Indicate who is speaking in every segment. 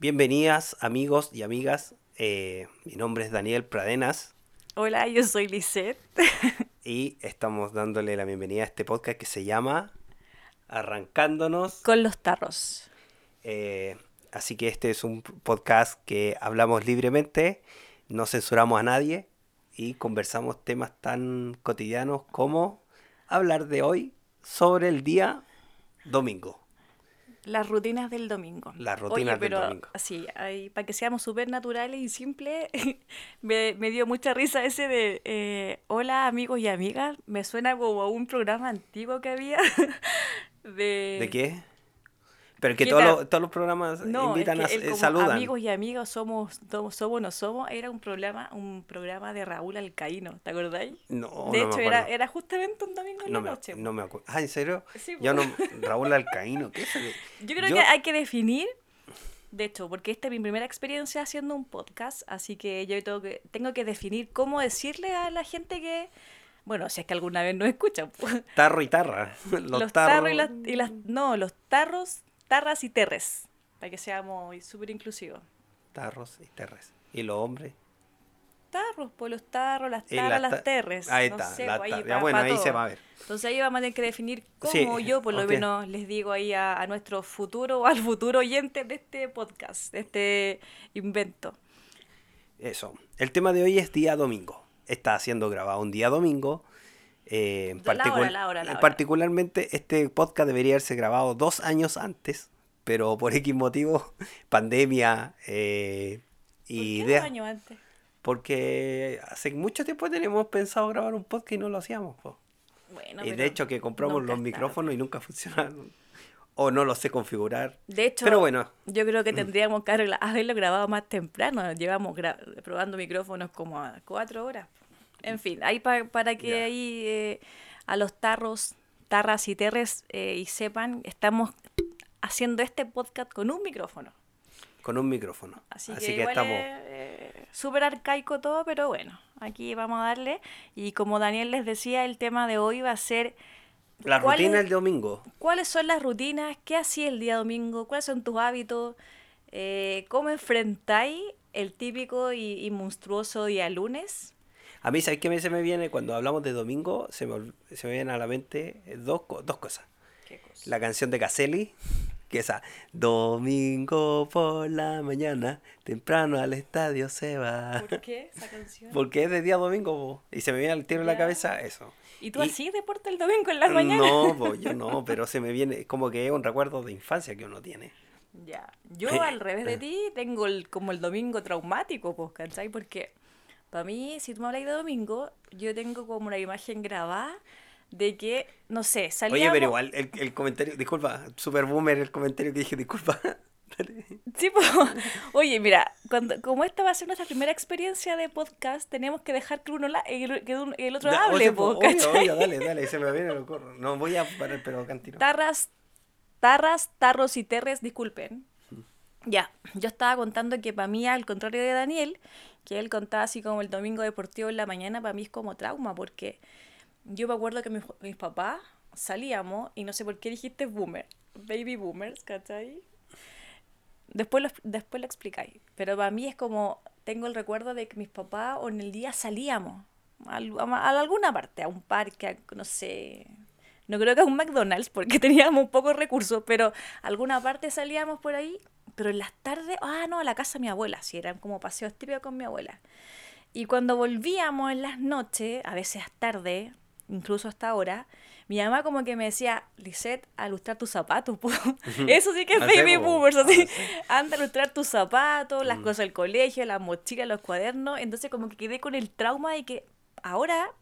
Speaker 1: Bienvenidas amigos y amigas. Eh, mi nombre es Daniel Pradenas
Speaker 2: Hola, yo soy Lisette.
Speaker 1: y estamos dándole la bienvenida a este podcast que se llama Arrancándonos.
Speaker 2: Con los tarros.
Speaker 1: Eh, así que este es un podcast que hablamos libremente, no censuramos a nadie y conversamos temas tan cotidianos como hablar de hoy sobre el día domingo.
Speaker 2: Las rutinas del domingo.
Speaker 1: Las rutinas
Speaker 2: Oye, pero
Speaker 1: del domingo.
Speaker 2: Ahí, para que seamos súper naturales y simples, me, me dio mucha risa ese de eh, Hola amigos y amigas. Me suena como a un programa antiguo que había. de...
Speaker 1: ¿De qué? Pero que
Speaker 2: ¿Qué
Speaker 1: todos los, todos los programas
Speaker 2: No,
Speaker 1: invitan
Speaker 2: es que
Speaker 1: a
Speaker 2: el
Speaker 1: eh,
Speaker 2: como
Speaker 1: saludan.
Speaker 2: amigos y amigas somos, somos, somos, no somos, era un programa, un programa de Raúl Alcaíno, ¿te acordáis?
Speaker 1: No,
Speaker 2: de
Speaker 1: no me
Speaker 2: hecho, era, era justamente un domingo en
Speaker 1: no,
Speaker 2: la
Speaker 1: me,
Speaker 2: noche.
Speaker 1: no me acuerdo. Ah, ¿en serio?
Speaker 2: Sí,
Speaker 1: Yo no. Raúl Alcaíno, ¿qué es eso?
Speaker 2: Yo creo
Speaker 1: Yo-
Speaker 2: que hay que definir, de hecho, porque esta es mi primera experiencia haciendo un podcast, así que yo tengo que, tengo que definir cómo decirle a la gente que, bueno, si es que alguna vez nos escuchan, pues,
Speaker 1: Tarro y tarra. Los,
Speaker 2: los,
Speaker 1: tarros.
Speaker 2: tarros y las, y las- no, los tarros, tarras y terres, para que seamos súper inclusivos.
Speaker 1: Tarros y terres. ¿Y los hombres?
Speaker 2: Tarros, pues los tarros, las tarras,
Speaker 1: las
Speaker 2: terres.
Speaker 1: Ahí
Speaker 2: no
Speaker 1: está.
Speaker 2: sé,
Speaker 1: la
Speaker 2: pues, ahí
Speaker 1: ya bueno, ahí se va a ver.
Speaker 2: Entonces ahí vamos a tener que definir cómo
Speaker 1: Sí,
Speaker 2: yo por lo menos les digo ahí a, a nuestro futuro o al futuro oyente de este podcast, de este invento.
Speaker 1: Eso. El tema de hoy es día domingo. Está siendo grabado un día domingo. Eh, en
Speaker 2: La hora,
Speaker 1: particul-
Speaker 2: la hora, la
Speaker 1: en
Speaker 2: hora.
Speaker 1: Particularmente este podcast debería haberse grabado dos años antes, pero por X motivo, pandemia eh,
Speaker 2: ¿Por
Speaker 1: y
Speaker 2: qué
Speaker 1: ideas.
Speaker 2: dos años antes?
Speaker 1: Porque hace mucho tiempo tenemos pensado grabar un podcast y no lo hacíamos. po.
Speaker 2: Bueno,
Speaker 1: y de hecho que compramos los micrófonos y nunca funcionaron. O no los sé configurar.
Speaker 2: De hecho,
Speaker 1: Pero bueno,
Speaker 2: yo creo que tendríamos que haberlo grabado más temprano. Llevamos gra- probando micrófonos como a cuatro horas. En fin, ahí pa- para que ahí eh, a los tarros, tarras y terres eh, y sepan, estamos haciendo este podcast con un micrófono.
Speaker 1: con un micrófono.
Speaker 2: Así,
Speaker 1: Así,
Speaker 2: que,
Speaker 1: que,
Speaker 2: igual
Speaker 1: estamos...
Speaker 2: es eh, súper arcaico todo, pero bueno, aquí vamos a darle. Y como Daniel les decía, el tema de hoy va a ser
Speaker 1: La
Speaker 2: ¿cuál
Speaker 1: rutina del domingo.
Speaker 2: cuáles son las rutinas, qué hacías el día domingo, cuáles son tus hábitos, eh, cómo enfrentáis el típico y, y monstruoso día lunes.
Speaker 1: A mí, ¿sabes qué me- se me viene? Cuando hablamos de domingo, se me, se me vienen a la mente eh, dos, dos cosas. La canción de Caselli, que es esa, Domingo por la mañana, temprano al estadio se va.
Speaker 2: ¿Por qué esa canción?
Speaker 1: Porque es de día domingo, po, y se me viene al tiro en la cabeza eso.
Speaker 2: ¿Y tú
Speaker 1: y-
Speaker 2: así deporte el domingo en las mañanas?
Speaker 1: No, po, yo no, pero se me viene como que es un recuerdo de infancia que uno tiene.
Speaker 2: Ya, yo
Speaker 1: Eh,
Speaker 2: al revés de ti tengo el, como el domingo traumático, pues, ¿cachai? Porque para mí, si tú me hablas de domingo, yo tengo como una imagen grabada de que, no sé, salíamos...
Speaker 1: Oye, pero igual, el, el comentario, disculpa, super boomer el comentario que dije, disculpa. Dale.
Speaker 2: Sí, po. Oye, mira, cuando, como esta va a ser nuestra primera experiencia de podcast, tenemos que dejar que uno la, el, que un- el otro
Speaker 1: Da-
Speaker 2: hable,
Speaker 1: oye,
Speaker 2: po, ¿cachai?
Speaker 1: obvio, dale, dale, se me viene el corro. No voy a parar, pero cantino.
Speaker 2: Tarras, tarras, tarros y terres, disculpen. Ya, yo estaba contando que para mí, al contrario de Daniel, que él contaba así como el domingo deportivo en la mañana, para mí es como trauma, porque yo me acuerdo que mis, mis papás salíamos, y no sé por qué dijiste boomer, baby boomers, ¿cachai? Después lo, después lo explicáis, pero para mí es como, tengo el recuerdo de que mis papás o en el día salíamos a, al- a- a alguna parte, a un parque, no sé, no creo que a un McDonald's porque teníamos pocos recursos, pero alguna parte salíamos por ahí, pero en las tardes, ah, no, a la casa de mi abuela, sí, eran como paseos típicos con mi abuela. Y cuando volvíamos en las noches, a veces tarde, incluso hasta ahora, mi mamá como que me decía, Lisette, a lustrar tus zapatos, po". Eso sí que es
Speaker 1: Ah, sí,
Speaker 2: baby boomers, así.
Speaker 1: Ah.
Speaker 2: Anda a lustrar tus zapatos, las
Speaker 1: Mm.
Speaker 2: cosas del colegio, las mochilas, los cuadernos. Entonces como que quedé con el trauma de que ahora,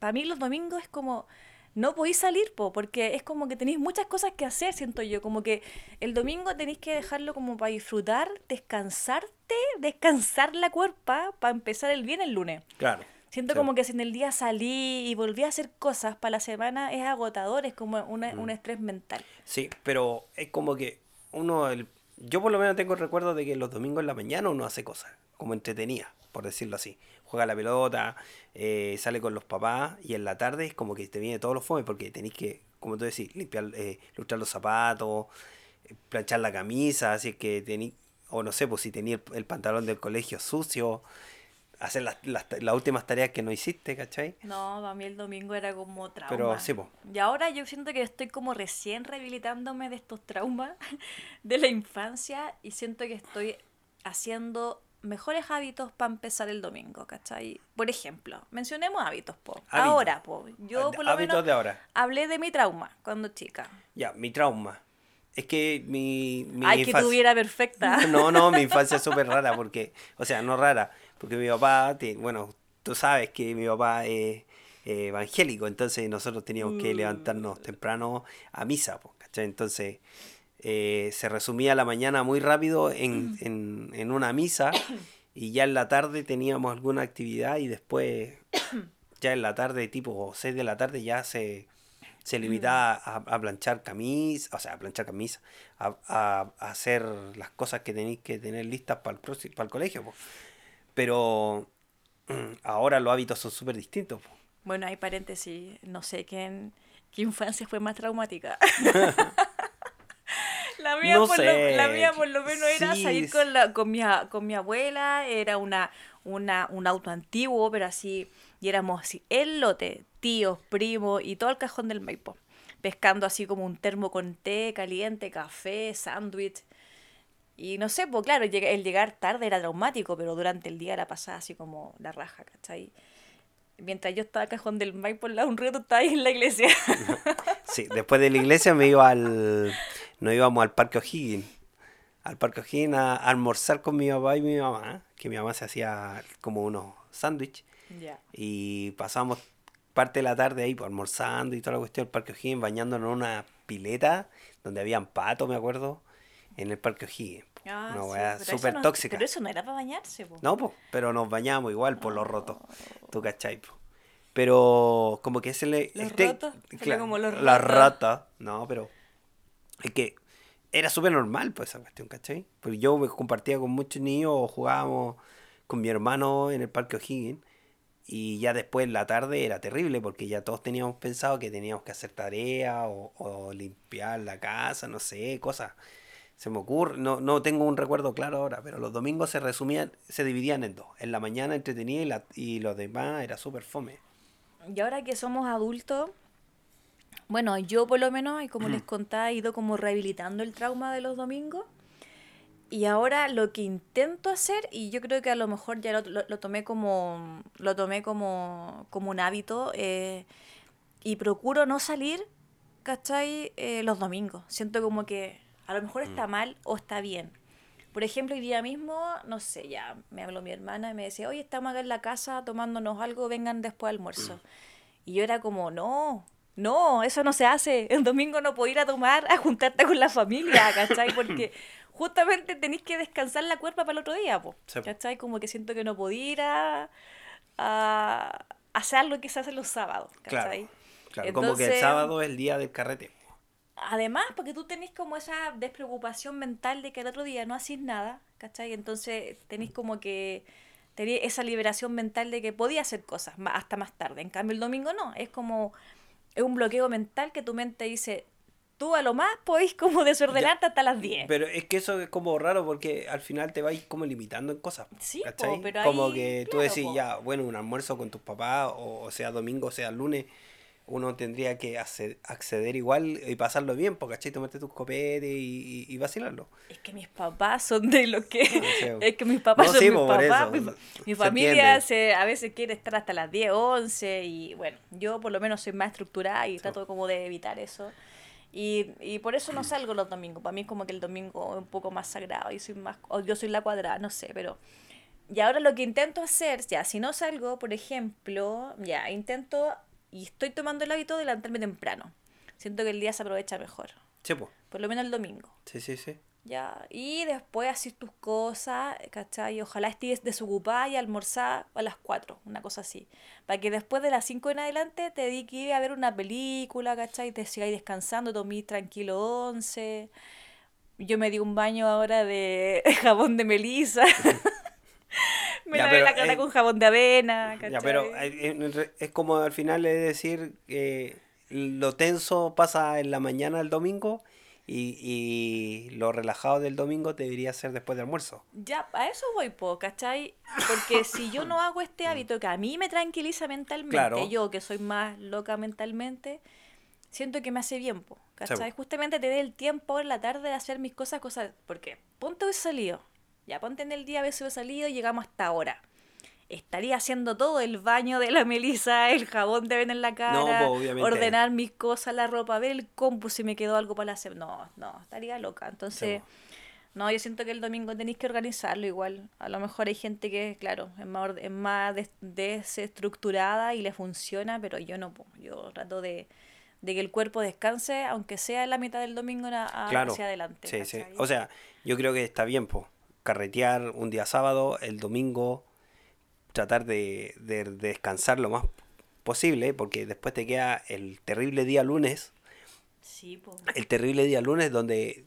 Speaker 2: para mí los domingos es como, no podéis salir, po, porque es como que tenéis muchas cosas que hacer, siento yo. Como que el domingo tenéis que dejarlo como para disfrutar, descansarte, descansar la cuerpa para empezar el bien el lunes.
Speaker 1: Claro.
Speaker 2: Siento
Speaker 1: Sí.
Speaker 2: como que si en el día salí y volví a hacer cosas para la semana es agotador, es como una-
Speaker 1: Mm.
Speaker 2: un estrés mental.
Speaker 1: Sí, pero es como que uno, el, yo por lo menos tengo el recuerdo de que los domingos en la mañana uno hace cosas, como entretenida, por decirlo así. Juega la pelota, eh, sale con los papás y en la tarde es como que te viene todos los fomes porque tenéis que, como tú decís, limpiar, eh, lustrar los zapatos, planchar la camisa, así que tenéis, o no sé, pues si tenía el, el pantalón del colegio sucio, hacer las, las, las últimas tareas que no hiciste, ¿cachai?
Speaker 2: No, para mí el domingo era como trauma.
Speaker 1: Pero sí, po.
Speaker 2: Y ahora yo siento que estoy como recién rehabilitándome de estos traumas de la infancia y siento que estoy haciendo mejores hábitos para empezar el domingo, ¿cachai? Por ejemplo, mencionemos hábitos, po. Ahora, po. Yo por lo
Speaker 1: Hábitos
Speaker 2: menos
Speaker 1: de ahora.
Speaker 2: hablé de mi trauma cuando chica.
Speaker 1: Ya, mi trauma. Es que mi, mi
Speaker 2: Ay, que
Speaker 1: infancia-
Speaker 2: tuviera perfecta.
Speaker 1: No, no, mi infancia es súper rara porque, o sea, no rara, porque mi papá, te- bueno, tú sabes que mi papá es eh, evangélico, entonces nosotros teníamos que
Speaker 2: Mm.
Speaker 1: levantarnos temprano a misa, po, ¿cachai? Entonces eh, se resumía la mañana muy rápido en, en, en una misa y ya en la tarde teníamos alguna actividad y después, ya en la tarde, tipo 6 de la tarde, ya se, se limitaba a, a planchar camisa, o sea, a planchar camisa, a, a- a hacer las cosas que tenéis que tener listas para el, para el colegio. po. Pero mm, ahora los hábitos son súper distintos. po.
Speaker 2: Bueno, hay paréntesis, no sé quién, qué infancia fue más traumática. la, mía
Speaker 1: No
Speaker 2: por lo,
Speaker 1: sé,
Speaker 2: la mía por lo menos era salir con, la, con, mi, con mi abuela, era una, una, un auto antiguo, pero así, y éramos así, el lote, tíos, primos y todo el cajón del Maipo, pescando así como un termo con té caliente, café, sándwich. Y no sé, pues claro, el llegar tarde era traumático, pero durante el día la pasaba así como la raja, ¿cachai? Mientras yo estaba cajón del Maipo, un rato estaba ahí en la iglesia.
Speaker 1: Sí, después de la iglesia me iba al. Nos íbamos al Parque O'Higgins. Al Parque O'Higgins a almorzar con mi papá y mi mamá. Que mi mamá se hacía como unos sándwiches. Y pasamos parte de la tarde ahí pues, almorzando y toda la cuestión del Parque O'Higgins, bañándonos en una pileta donde habían patos, me acuerdo, en el Parque O'Higgins. po.
Speaker 2: Ah,
Speaker 1: una
Speaker 2: sí, pero
Speaker 1: súper
Speaker 2: no-
Speaker 1: tóxica.
Speaker 2: Pero eso no era para bañarse, po.
Speaker 1: No, pues, pero nos bañamos igual por los rotos. ¿Tú cachai? po? Pero como que se le...
Speaker 2: ¿Los
Speaker 1: este-
Speaker 2: rotos?
Speaker 1: Claro,
Speaker 2: como los
Speaker 1: las
Speaker 2: rotos.
Speaker 1: ratas. No, pero... Es que era súper normal pues esa cuestión, ¿cachai? Porque yo me compartía con muchos niños o jugábamos con mi hermano en el Parque O'Higgins. Y ya después en la tarde era terrible porque ya todos teníamos pensado que teníamos que hacer tarea o, o limpiar la casa, no sé, cosas. Se me ocurre, no, no tengo un recuerdo claro ahora, pero los domingos se resumían, se dividían en dos. En la mañana entretenida y, la, y los demás era súper fome.
Speaker 2: Y ahora que somos adultos, bueno, yo por lo menos, y como les contaba, he ido como rehabilitando el trauma de los domingos. Y ahora lo que intento hacer, y yo creo que a lo mejor ya lo, lo- lo tomé como lo tomé como, como un hábito, eh, y procuro no salir, ¿cachai? Eh, los domingos. Siento como que a lo mejor está mal o está bien. Por ejemplo, hoy día mismo, no sé, ya me habló mi hermana y me decía, oye, estamos acá en la casa tomándonos algo, vengan después al almuerzo. Y yo era como, no, no, eso no se hace. El domingo no puedo ir a tomar, a juntarte con la familia, ¿cachai? Porque justamente tenéis que descansar la cuerpa para el otro día, po. ¿cachai? Como que siento que no podía ir a, a hacer lo que se hace los sábados,
Speaker 1: Claro.
Speaker 2: ¿cachai?
Speaker 1: Claro, como que el
Speaker 2: Entonces,
Speaker 1: sábado es el día del carrete.
Speaker 2: Además, porque tú tenés como esa despreocupación mental de que el otro día no hacís nada, ¿cachai? Entonces tenés como que tenés esa liberación mental de que podía hacer cosas hasta más tarde. En cambio, el domingo no, es como es un bloqueo mental que tu mente dice, tú a lo más podéis como desordenarte hasta las 10.
Speaker 1: Pero es que eso es como raro porque al final te vais como limitando en cosas.
Speaker 2: Sí, pero
Speaker 1: como que tú
Speaker 2: claro,
Speaker 1: decís,
Speaker 2: po.
Speaker 1: ya, bueno, un almuerzo con tus papás, o, o sea domingo, o sea lunes, uno tendría que acceder igual y pasarlo bien, porque ¿cachai? Tomarte tus copetes y, y, y vacilarlo.
Speaker 2: Es que mis papás son de los que...
Speaker 1: sí.
Speaker 2: es que mis papás
Speaker 1: No,
Speaker 2: son
Speaker 1: sí,
Speaker 2: mis papás. Mi,
Speaker 1: se-
Speaker 2: mi
Speaker 1: se
Speaker 2: familia
Speaker 1: entiende.
Speaker 2: se, a veces quiere estar hasta las 10, 11 y bueno, yo por lo menos soy más estructurada y trato como de evitar eso. Y, y por eso no salgo los domingos. Para mí es como que el domingo es un poco más sagrado y soy más... O yo soy la cuadrada, no sé, pero... Y ahora lo que intento hacer, ya, si no salgo, por ejemplo, ya, intento y estoy tomando el hábito de levantarme temprano. Siento que el día se aprovecha mejor.
Speaker 1: Sí, pues.
Speaker 2: Por lo menos el domingo.
Speaker 1: Sí, sí, sí.
Speaker 2: Ya, y después haces tus cosas, ¿cachai? Ojalá estés desocupada y almorzar a las 4, una cosa así. Para que después de las 5 en adelante te dediques a ver una película, ¿cachai? Te sigáis descansando, tomís tranquilo 11. Yo me di un baño ahora de jabón de melisa. me
Speaker 1: Ya,
Speaker 2: lavé
Speaker 1: pero,
Speaker 2: la cara
Speaker 1: eh,
Speaker 2: con jabón de avena, ¿cachai?
Speaker 1: Ya, pero eh, es como al final es decir que lo tenso pasa en la mañana el domingo y, y lo relajado del domingo debería ser después del almuerzo.
Speaker 2: Ya, a eso voy, po, ¿cachai? Porque si yo no hago este hábito que a mí me tranquiliza mentalmente,
Speaker 1: Claro.
Speaker 2: yo que soy más loca mentalmente, siento que me hace bien, po, ¿cachai? Justamente tener el tiempo en la tarde de hacer mis cosas, cosas, porque ponte hubiese salido, ya ponte en el día hubiese salido y llegamos hasta ahora. Estaría haciendo todo, el baño de la Melissa, el jabón de ven en la cara,
Speaker 1: obviamente.
Speaker 2: ordenar mis cosas, la ropa, ver el compu si me quedó algo para hacer. No, no, estaría loca. Entonces,
Speaker 1: po.
Speaker 2: no, yo siento que el domingo tenéis que organizarlo igual. A lo mejor hay gente que, claro, es más, es más des- desestructurada y le funciona, pero yo no. po. Yo trato de, de que el cuerpo descanse, aunque sea en la mitad del domingo a-
Speaker 1: Claro.
Speaker 2: hacia adelante.
Speaker 1: Sí, sí. O sea, yo creo que está bien, po. Carretear un día sábado, el domingo, tratar de, de- de descansar lo más posible, porque después te queda el terrible día lunes,
Speaker 2: Sí, po.
Speaker 1: el terrible día lunes donde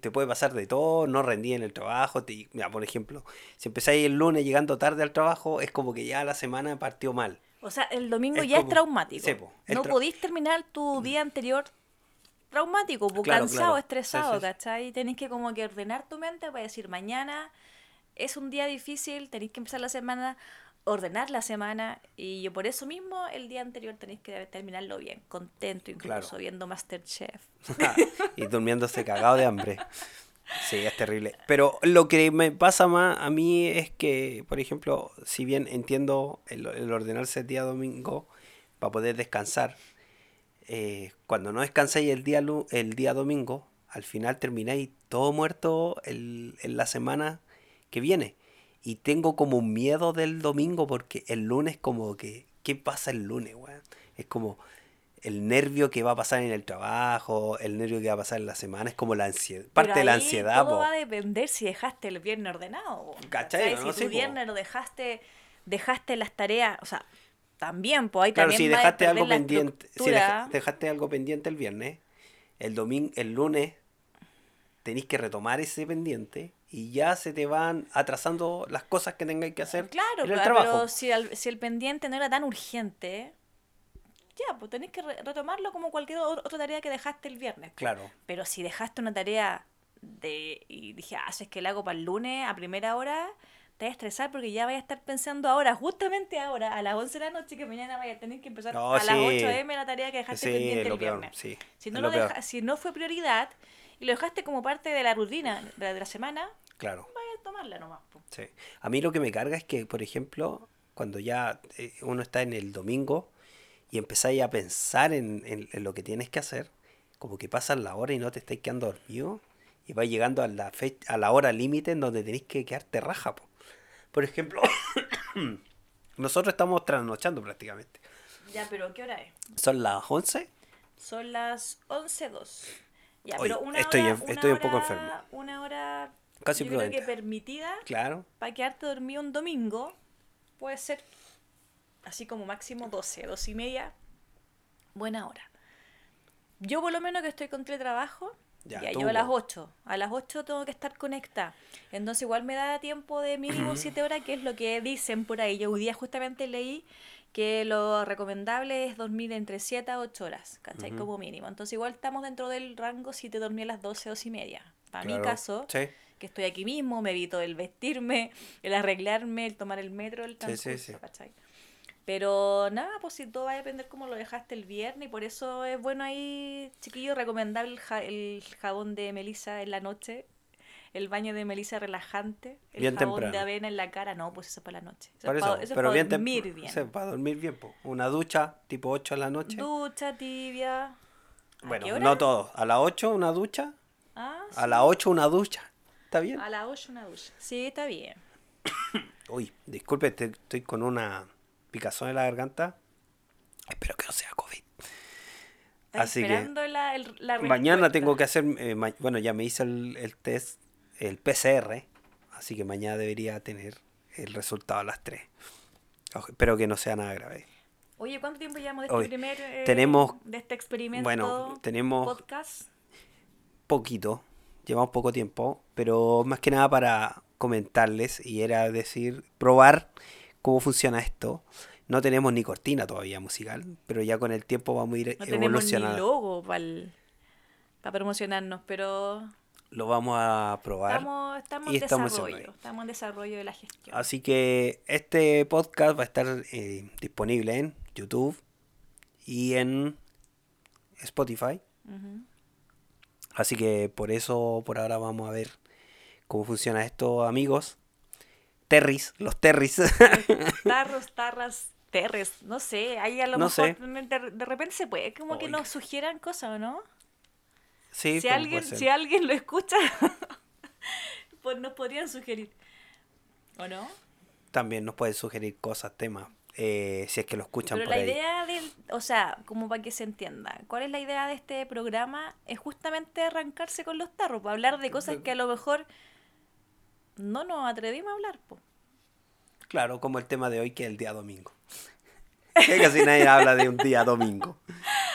Speaker 1: te puede pasar de todo, no rendí en el trabajo, te- mira, por ejemplo, si empezáis el lunes llegando tarde al trabajo, es como que ya la semana partió mal.
Speaker 2: O sea, el domingo
Speaker 1: Es
Speaker 2: ya
Speaker 1: como-
Speaker 2: es traumático. no
Speaker 1: tra-
Speaker 2: podéis terminar tu día anterior traumático, po,
Speaker 1: Claro,
Speaker 2: cansado,
Speaker 1: claro.
Speaker 2: estresado,
Speaker 1: Sí, sí.
Speaker 2: ¿cachai? Tenéis que como que ordenar tu mente para decir, mañana es un día difícil, tenéis que empezar la semana, ordenar la semana, y yo por eso mismo el día anterior tenéis que terminarlo bien, contento incluso,
Speaker 1: Claro.
Speaker 2: viendo Masterchef.
Speaker 1: y durmiéndose cagado de hambre. Sí, es terrible. Pero lo que me pasa más a mí es que, por ejemplo, si bien entiendo el, el ordenarse el día domingo para poder descansar, eh, cuando no descansáis el día, el día domingo, al final termináis todo muerto el- en la semana que viene. Y tengo como un miedo del domingo porque el lunes como que, ¿qué pasa el lunes, weón? Es como el nervio que va a pasar en el trabajo, el nervio que va a pasar en la semana, es como la ansiedad, parte de la ansiedad,
Speaker 2: Todo
Speaker 1: po.
Speaker 2: va a depender si dejaste el viernes ordenado.
Speaker 1: ¿Cachai, no?
Speaker 2: Si tu
Speaker 1: po.
Speaker 2: viernes lo dejaste, dejaste las tareas, o sea, también, pues ahí
Speaker 1: Claro,
Speaker 2: también
Speaker 1: si
Speaker 2: va a
Speaker 1: dejaste algo pendiente, si dejaste algo pendiente el viernes, el domingo, el lunes tenéis que retomar ese pendiente y ya se te van atrasando las cosas que tengáis que hacer
Speaker 2: Claro,
Speaker 1: en el
Speaker 2: pero,
Speaker 1: trabajo.
Speaker 2: pero si, al- si el pendiente no era tan urgente, ya, pues tenés que re- retomarlo como cualquier otra tarea que dejaste el viernes.
Speaker 1: Claro.
Speaker 2: Pero si dejaste una tarea de y dije, ah, si es que la hago para el lunes a primera hora, te vas a estresar porque ya vaya a estar pensando ahora, justamente ahora, a las 11 de la noche, que mañana vaya a tener que empezar
Speaker 1: No,
Speaker 2: a las
Speaker 1: sí.
Speaker 2: 8 m la tarea que dejaste
Speaker 1: Sí,
Speaker 2: pendiente el
Speaker 1: peor,
Speaker 2: viernes.
Speaker 1: sí,
Speaker 2: si, no
Speaker 1: lo
Speaker 2: lo deja- si no fue prioridad y lo dejaste como parte de la rutina de la, de la semana,
Speaker 1: Claro.
Speaker 2: vaya a tomarla nomás.
Speaker 1: Sí. A mí lo que me carga es que, por ejemplo, cuando ya eh, uno está en el domingo y empezáis a pensar en, en- en lo que tienes que hacer, como que pasan la hora y no te estáis quedando dormido y vais llegando a la, fe- a la hora límite en donde tenéis que quedarte raja. po. Por ejemplo, nosotros estamos trasnochando prácticamente.
Speaker 2: Ya, pero ¿qué hora es?
Speaker 1: Son las 11.
Speaker 2: Son las 11.02. Ya, pero una
Speaker 1: estoy
Speaker 2: hora, una
Speaker 1: estoy un poco
Speaker 2: hora-
Speaker 1: enfermo.
Speaker 2: Una hora
Speaker 1: Casi
Speaker 2: yo creo que permitida
Speaker 1: Claro.
Speaker 2: para quedarte dormido un domingo puede ser así como máximo 12, 12 y media. Buena hora. Yo por lo menos que estoy con teletrabajo,
Speaker 1: Ya,
Speaker 2: ya, yo a las
Speaker 1: po.
Speaker 2: 8. A las 8 tengo que estar conectada. Entonces igual me da tiempo de mínimo 7 horas, que es lo que dicen por ahí. Yo hoy día justamente leí que lo recomendable es dormir entre 7 a 8 horas, ¿cachai? Como mínimo. Entonces igual estamos dentro del rango si te dormí a las 12, 12 y media. Para mi caso,
Speaker 1: Sí.
Speaker 2: que estoy aquí mismo, me evito el vestirme, el arreglarme, el tomar el metro, el
Speaker 1: sí, sí.
Speaker 2: ¿cachai? Pero nada, pues si todo va a depender cómo lo dejaste el viernes y por eso es bueno ahí, chiquillo, recomendable el, ja- el jabón de Melissa en la noche, el baño de Melissa relajante, el
Speaker 1: Bien
Speaker 2: jabón de
Speaker 1: temprano.
Speaker 2: avena en la cara, no, pues eso es para la noche. Eso
Speaker 1: Por
Speaker 2: es
Speaker 1: eso,
Speaker 2: para, eso es
Speaker 1: bien,
Speaker 2: dormir bien.
Speaker 1: sí, para dormir bien. po. Una ducha tipo 8 de la noche.
Speaker 2: Ducha tibia. ¿A
Speaker 1: Bueno, no todo. A las 8 una ducha.
Speaker 2: Ah,
Speaker 1: A las 8 una ducha. ¿Está bien?
Speaker 2: A las 8 una ducha. Sí, está bien.
Speaker 1: Uy, disculpe, te- estoy con una picazón en la garganta. Espero que no sea COVID.
Speaker 2: ¿Estás
Speaker 1: Así que
Speaker 2: la, el- la
Speaker 1: mañana tengo que hacer, eh, ma- bueno, ya me hice el, el test, el PCR, así que mañana debería tener el resultado a las 3. Ojo, espero que no sea nada grave.
Speaker 2: Oye, ¿cuánto tiempo llevamos de este
Speaker 1: Oye,
Speaker 2: primer eh,
Speaker 1: tenemos-
Speaker 2: de este experimento?
Speaker 1: bueno, tenemos-
Speaker 2: podcast.
Speaker 1: Poquito, llevamos poco tiempo, pero más que nada para comentarles y era decir, probar cómo funciona esto. No tenemos ni cortina todavía musical, pero ya con el tiempo vamos a ir
Speaker 2: No tenemos ni
Speaker 1: evolucionando.
Speaker 2: logo para promocionarnos, pero
Speaker 1: Lo vamos a probar.
Speaker 2: estamos, estamos
Speaker 1: y
Speaker 2: en
Speaker 1: estamos
Speaker 2: desarrollo. Estamos en desarrollo de la gestión.
Speaker 1: Así que este podcast va a estar eh, disponible en YouTube y en Spotify. Así que por eso por ahora vamos a ver cómo funciona esto, amigos. Terris, los Terris.
Speaker 2: Tarros, tarras, terres, no sé, ahí a lo
Speaker 1: No
Speaker 2: mejor de, de repente se puede, como que nos sugieran cosas, ¿o no?
Speaker 1: sí,
Speaker 2: si
Speaker 1: pero
Speaker 2: alguien, si alguien lo escucha, pues nos podrían sugerir. ¿O no?
Speaker 1: También nos pueden sugerir cosas, temas, eh, si es que lo escuchan
Speaker 2: Pero
Speaker 1: por
Speaker 2: la
Speaker 1: ahí.
Speaker 2: idea del, o sea, como para que se entienda, ¿cuál es la idea de este programa? Es justamente arrancarse con los tarros, para hablar de cosas que a lo mejor no nos atrevimos a hablar, po.
Speaker 1: Claro, como el tema de hoy que es el día domingo. Que casi nadie habla de un día domingo.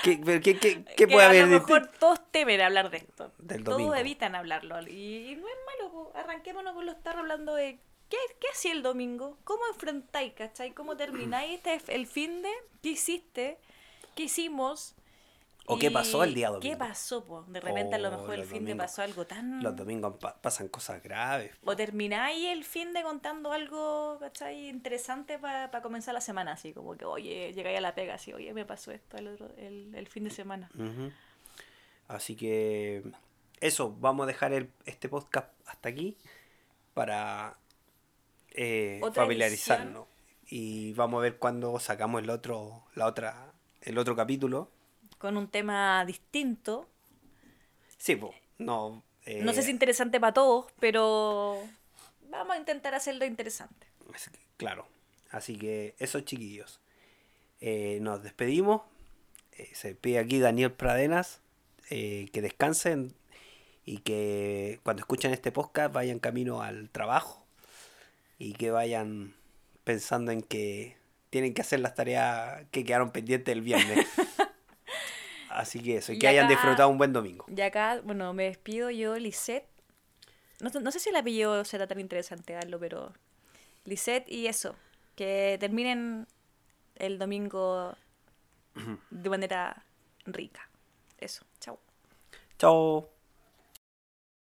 Speaker 1: ¿Qué, qué, qué- qué puede
Speaker 2: a
Speaker 1: haber
Speaker 2: lo
Speaker 1: de
Speaker 2: todos temen hablar de esto.
Speaker 1: Del
Speaker 2: todos
Speaker 1: domingo.
Speaker 2: evitan hablarlo. Y, no es malo, po. arranquémonos con los tarros hablando de ¿qué, qué hacía el domingo? ¿Cómo enfrentáis, cachai? ¿Cómo termináis este, el fin de? ¿Qué hiciste? ¿Qué hicimos?
Speaker 1: ¿O qué pasó el día
Speaker 2: ¿Qué
Speaker 1: domingo?
Speaker 2: pasó, po? De repente a lo
Speaker 1: Oh,
Speaker 2: mejor el
Speaker 1: los
Speaker 2: fin de
Speaker 1: domingos.
Speaker 2: pasó algo tan...
Speaker 1: Los domingos pa- pasan cosas graves.
Speaker 2: O termináis el fin de contando algo, ¿cachai? Interesante para comenzar la semana, así como que, oye, llegáis a la pega, así, oye, me pasó esto el, otro- el, el fin de semana.
Speaker 1: Así que eso, vamos a dejar el, este podcast hasta aquí para eh, familiarizarnos. Y vamos a ver cuándo sacamos el otro, la otra, el otro capítulo.
Speaker 2: Con un tema distinto.
Speaker 1: Sí, pues, no. eh,
Speaker 2: No sé si interesante para todos, pero vamos a intentar hacerlo interesante.
Speaker 1: es Claro. Así que eso, chiquillos. Eh, nos despedimos. Eh, se pide aquí Daniel Pradenas. eh, que descansen y que cuando escuchen este podcast vayan camino al trabajo y que vayan pensando en que tienen que hacer las tareas que quedaron pendientes el viernes. Así que eso, y que hayan disfrutado un buen domingo.
Speaker 2: Y acá, bueno, me despido yo, Lisette. No, sé- no sé si el apellido será tan interesante darlo, pero Lisette y eso. Que terminen el domingo de manera rica. Eso, chao.
Speaker 1: Chao.